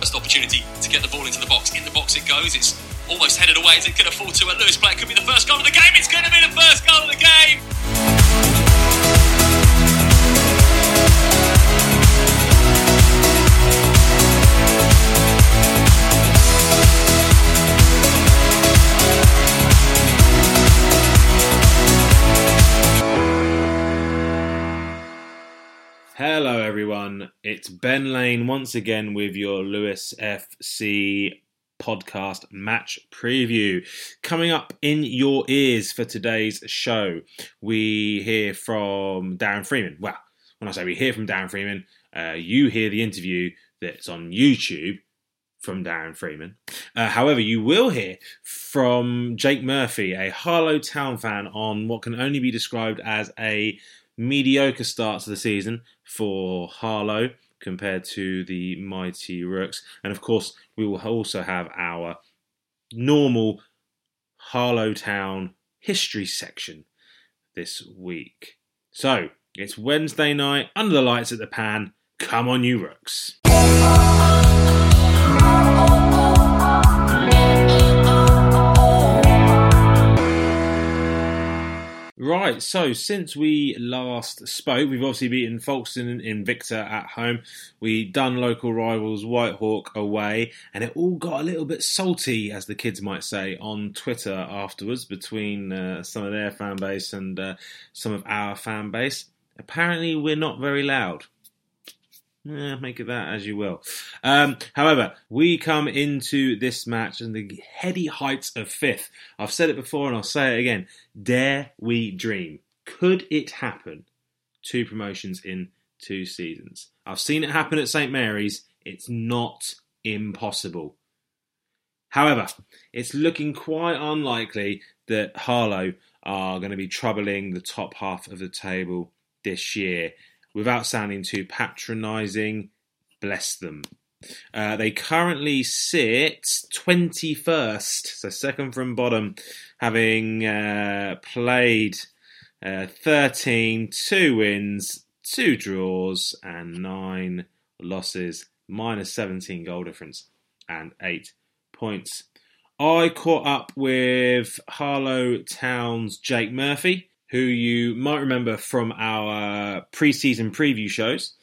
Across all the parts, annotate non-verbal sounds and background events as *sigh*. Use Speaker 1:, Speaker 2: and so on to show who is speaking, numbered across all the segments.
Speaker 1: It's
Speaker 2: opportunity to get the ball into the box. In the box it goes. It's almost headed away. Is it to fall to a Lewes play? It could be the first goal of the game. It's
Speaker 3: Ben Lane once again with your Lewes FC podcast match preview. Coming up in your ears for today's show, we hear from Darren Freeman. Well, when I say we hear from Darren Freeman, uh, you hear the interview that's on YouTube from Darren Freeman. Uh, however, you will hear from Jake Murphy, a Harlow Town fan, on what can only be described as a mediocre start to the season for Harlow compared to the mighty Rooks. And of course, we will also have our normal Harlow Town history section this week. So, it's Wednesday night, under the lights at the pan. Come on, you Rooks. Right, so since we last spoke, we've obviously beaten Folkestone Invicta at home. We done local rivals Whitehawk away, and it all got a little bit salty, as the kids might say, on Twitter afterwards between uh, some of their fan base and uh, some of our fan base. Apparently, we're not very loud. Eh, make it that as you will. Um, however, we come into this match in the heady heights of fifth. I've said it before and I'll say it again. Dare we dream? Could it happen? Two promotions in two seasons. I've seen it happen at St Mary's. It's not impossible. However, it's looking quite unlikely that Harlow are going to be troubling the top half of the table this year without sounding too patronising, bless them. Uh, they currently sit 21st, so second from bottom, having uh, played uh, 13, two wins, two draws, and nine losses, minus 17 goal difference, and eight points. I caught up with Harlow Town's Jake Murphy who you might remember from our pre-season preview shows,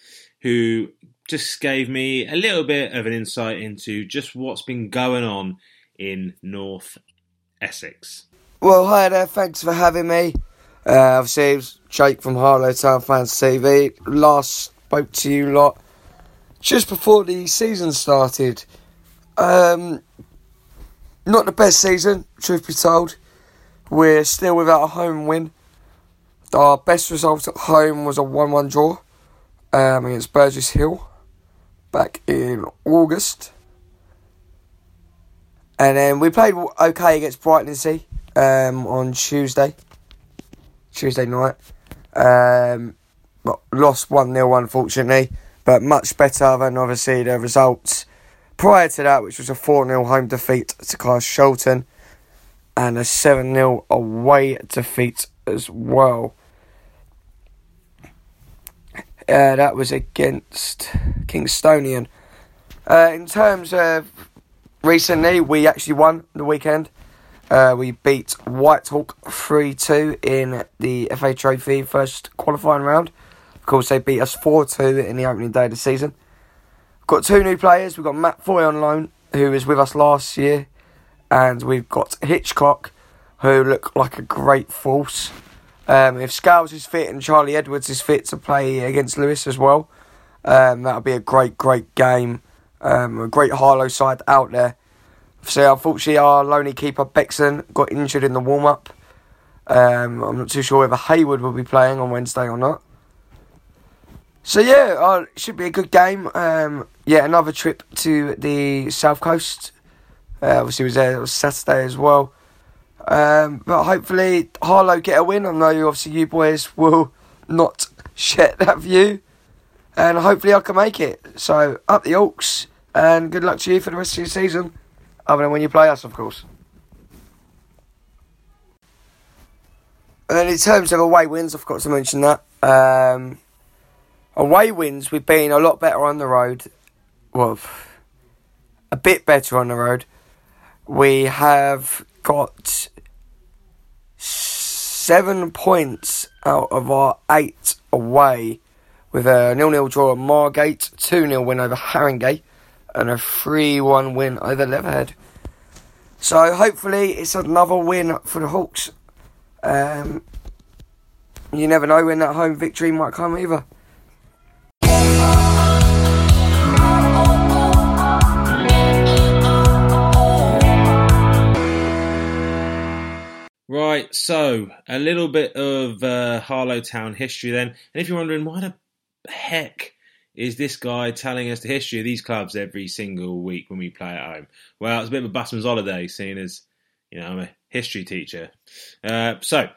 Speaker 3: who just gave me a little bit of an insight into just what's been going on in North Essex.
Speaker 4: Well, hi there. Thanks for having me. Uh, obviously, it was Jake from Harlow Town Fans TV. Last spoke to you lot just before the season started. Um, not the best season, truth be told. We're still without a home win. Our best result at home was a 1 1 draw um, against Burgess Hill back in August. And then we played okay against Brightlingsea um, on Tuesday, Tuesday night. Um, but lost 1 0, unfortunately, but much better than obviously the results prior to that, which was a 4 0 home defeat to Carl Carshalton and a 7 0 away defeat as well. Uh, that was against Kingstonian. Uh, in terms of recently, we actually won the weekend. Uh, we beat Whitehawk 3 2 in the FA Trophy first qualifying round. Of course, they beat us 4 2 in the opening day of the season. We've got two new players. We've got Matt Foy on loan, who was with us last year, and we've got Hitchcock, who looked like a great force. Um, if Scales is fit and Charlie Edwards is fit to play against Lewes as well, um, that'll be a great, great game. Um, a great Harlow side out there. So unfortunately, our lonely keeper Bexon got injured in the warm up. Um, I'm not too sure whether Hayward will be playing on Wednesday or not. So yeah, uh, it should be a good game. Um, yeah, another trip to the south coast. Uh, obviously, was there was Saturday as well. Um, but hopefully Harlow get a win. I know obviously you boys will not *laughs* share that view. And hopefully I can make it. So up the Hawks and good luck to you for the rest of your season. Other than when you play us, of course. And then in terms of away wins, I've got to mention that. Um, away wins, we've been a lot better on the road. Well, a bit better on the road. We have got seven points out of our eight away with a nil-nil draw at Margate, 2-0 win over Haringey, and a 3-1 win over Leatherhead. So hopefully it's another win for the Hawks. Um, you never know when that home victory might come either.
Speaker 3: Right, so a little bit of uh, Harlow Town history then. And if you're wondering why the heck is this guy telling us the history of these clubs every single week when we play at home? Well, it's a bit of a busman's holiday, seeing as you know I'm a history teacher. Uh, so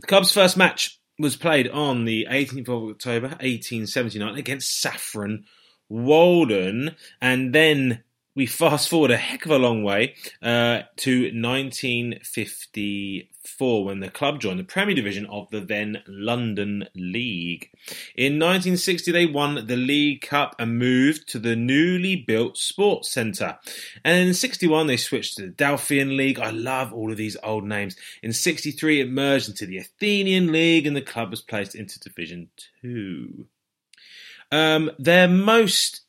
Speaker 3: the club's first match was played on the 18th of October 1879 against Saffron Walden, and then we fast forward a heck of a long way uh, to 1954 when the club joined the Premier Division of the then London League. In 1960, they won the League Cup and moved to the newly built Sports Centre. And in 61, they switched to the Delphian League. I love all of these old names. In 63, it merged into the Athenian League, and the club was placed into Division 2. Um, their most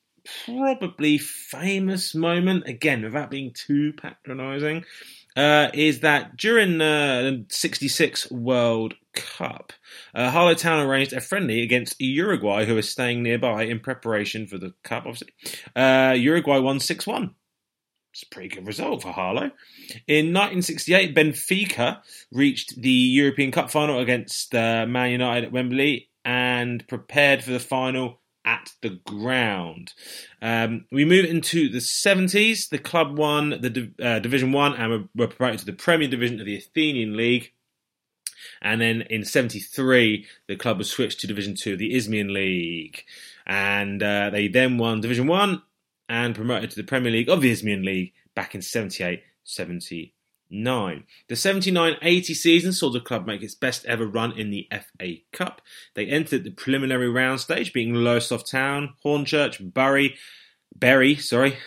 Speaker 3: probably famous moment, again, without being too patronising, uh, is that during uh, the 66 World Cup, uh, Harlow Town arranged a friendly against Uruguay, who was staying nearby in preparation for the Cup, obviously. Uh, Uruguay won 6 1. It's a pretty good result for Harlow. In 1968, Benfica reached the European Cup final against uh, Man United at Wembley and prepared for the final at the ground. Um, we move into the 70s. The club won the uh, Division 1 and were, promoted to the Premier Division of the Athenian League. And then in 73, the club was switched to Division 2 of the Isthmian League. And uh, they then won Division 1 and promoted to the Premier League of the Isthmian League back in 78 79. The 79 80 season saw the club make its best ever run in the FA Cup. They entered the preliminary round stage, beating Lowestoft Town, Hornchurch, Bury, Bury, sorry,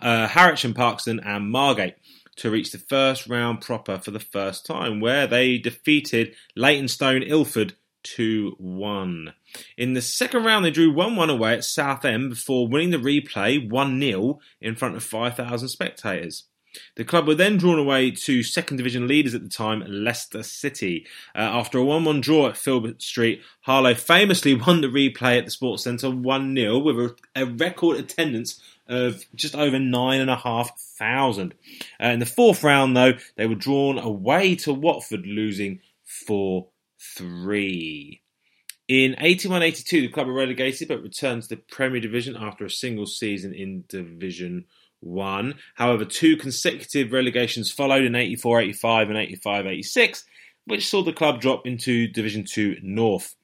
Speaker 3: uh, Harwich and Parkeston, and Margate to reach the first round proper for the first time, where they defeated Leytonstone Ilford 2 1. In the second round, they drew 1 1 away at Southend before winning the replay 1 0 in front of 5,000 spectators. The club were then drawn away to second division leaders at the time, Leicester City. Uh, after a 1 1 draw at Filbert Street, Harlow famously won the replay at the Sports Centre 1 0 with a, a, record attendance of just over 9,500. Uh, in the fourth round, though, they were drawn away to Watford, losing 4 3. In 81 82, the club were relegated but returned to the Premier Division after a single season in Division 1. However, two consecutive relegations followed in 84 85 and 85 86, which saw the club drop into Division 2 North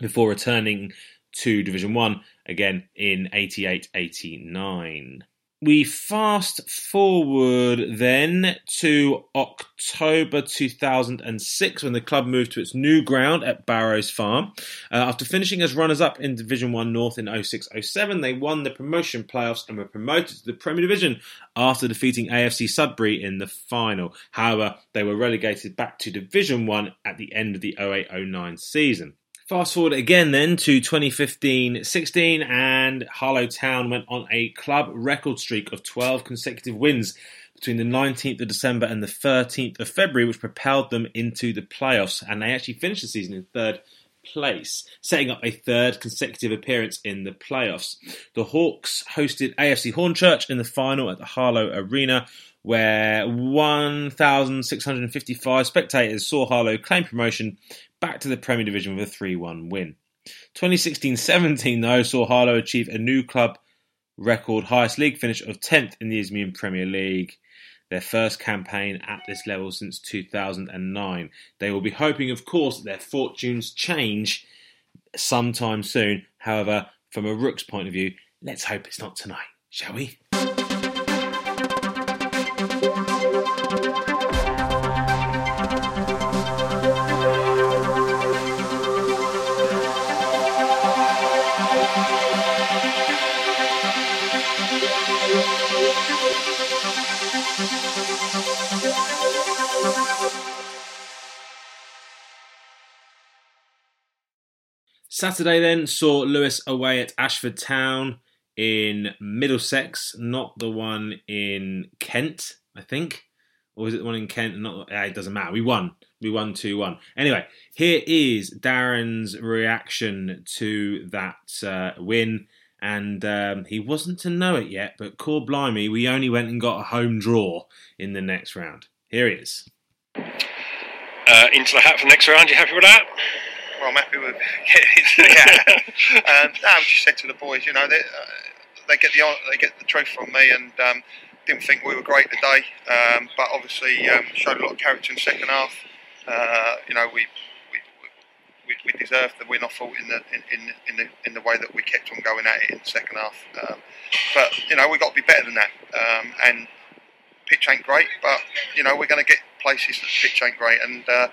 Speaker 3: before returning to Division 1 again in 88 89 we fast forward then to October 2006 when the club moved to its new ground at Barrows Farm. Uh, after finishing as runners up in Division 1 North in 0607, they won the promotion playoffs and were promoted to the Premier Division after defeating AFC Sudbury in the final. However, they were relegated back to Division 1 at the end of the 08 09 season. Fast forward again then to 2015-16 and Harlow Town went on a club record streak of 12 consecutive wins between the 19th of December and the 13th of February which propelled them into the playoffs and they actually finished the season in third place, setting up a third consecutive appearance in the playoffs. The Hawks hosted AFC Hornchurch in the final at the Harlow Arena where 1,655 spectators saw Harlow claim promotion back to the Premier Division with a 3 1 win. 2016 17, though, saw Harlow achieve a new club record highest league finish of 10th in the Isthmian Premier League. their first campaign at this level since 2009. They will be hoping, of course, that their fortunes change sometime soon. However, from a Rook's point of view, let's hope it's not tonight, shall we? Saturday then saw Lewes away at Ashford Town in Middlesex, not the one in Kent, I think. Or was it the one in Kent? Not, it doesn't matter. We won. We won 2 1. Anyway, here is Darren's reaction to that uh, win. And um, he wasn't to know it yet, but core blimey, we only went and got a home draw in the next round. Here he is.
Speaker 5: Uh, into the hat for the next round. You happy with that?
Speaker 6: well, I'm happy with *laughs* yeah. *laughs* um, no, I just said to the boys, you know, they, uh, they get the they get the truth from me, and um, didn't think we were great today, um, but obviously um, showed a lot of character in the second half. Uh, you know, we. We, we deserved the win. I thought in the in, in, in the in the way that we kept on going at it in the second half, um, but you know we got to be better than that. Um, and pitch ain't great, but you know we're going to get places that pitch ain't great, and uh,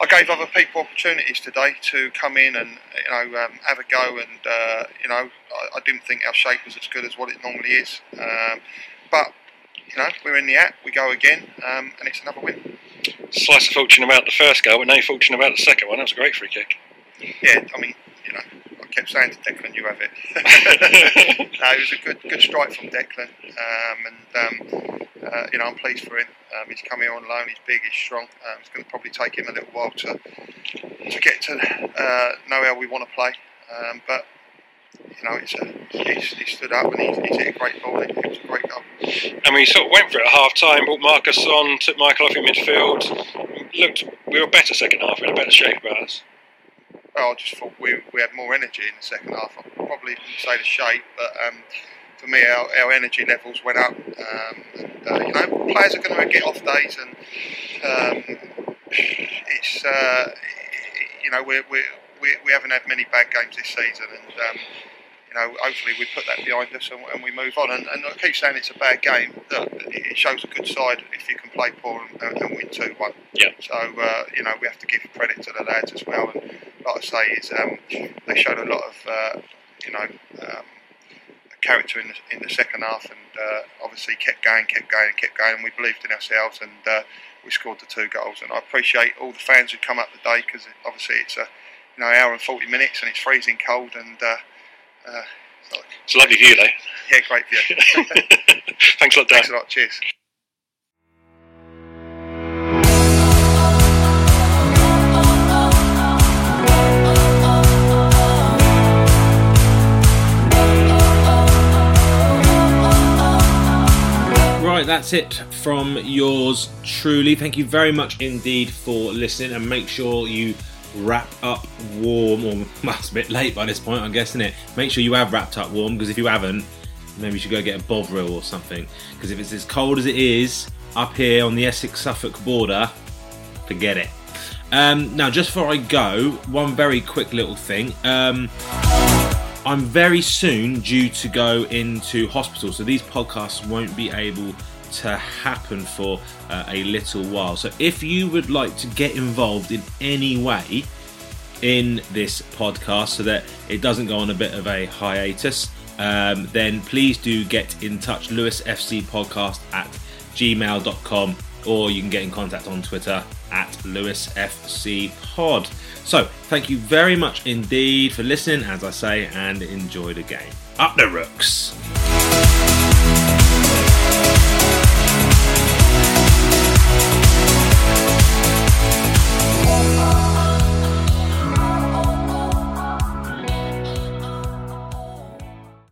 Speaker 6: I gave other people opportunities today to come in and you know um, have a go, and uh, you know I, I, didn't think our shape was as good as what it normally is. Um, but you know we're in the act, we go again, um, and it's another win.
Speaker 5: Slice of fortune about the first goal, but no fortune about the second one. That was a great free kick.
Speaker 6: Yeah, I mean you know I kept saying to Declan, "You have it." *laughs* no, it was a good good strike from Declan, um, and um, uh, you know, I'm pleased for him. Um, he's coming on loan. He's big. He's strong. Um, it's going to probably take him a little while to to get to uh, know how we want to play. Um, but you know, it's a, he's, he stood up and he's, he's hit a great ball. It was a great goal.
Speaker 5: And we sort of went for it at half time. Brought Marcus on, took Michael off in midfield. Looked, we were better second half. We had a better shape about us.
Speaker 6: Well, I just thought we, we had more energy in the second half. I probably wouldn't say the shape, but um, for me, our, our energy levels went up. Um, and, uh, you know, players are going to get off days, and um, it's uh, you know we we we haven't had many bad games this season, and um, you know hopefully we put that behind us and, and we move on. And, and, I keep saying it's a bad game. Look, it shows a good side if you can play poor and, and win two one.
Speaker 5: Yeah.
Speaker 6: So uh, you know we have to give credit to the lads as well. And like I say, is um, they showed a lot of uh, you know. Um, character in the, in the second half, and uh, obviously kept going, kept going, kept going. We believed in ourselves, and uh, we scored the two goals. And I appreciate all the fans who come up today because obviously it's a you know hour and forty minutes, and it's freezing cold, and uh, uh
Speaker 5: it's a lovely view, though.
Speaker 6: Yeah, great view. *laughs*
Speaker 5: Thanks a lot, Dan.
Speaker 6: Thanks a lot. Cheers.
Speaker 3: right, that's it from yours truly. Thank you very much indeed for listening, and make sure you wrap up warm. Or *laughs* well, it's a bit late by this point, I'm guessing it. Make sure you have wrapped up warm because if you haven't, maybe you should go get a Bovril or something. Because if it's as cold as it is up here on the Essex-Suffolk border, forget it. Um, now, just before I go, one very quick little thing. Um, I'm very soon due to go into hospital, so these podcasts won't be able to happen for uh, a little while. So, if you would like to get involved in any way in this podcast so that it doesn't go on a bit of a hiatus, um, then please do get in touch. Lewes FC Podcast at gmail.com or you can get in contact on Twitter at Lewes FC Pod. So, thank you very much indeed for listening, as I say, and enjoy the game. Up the Rooks!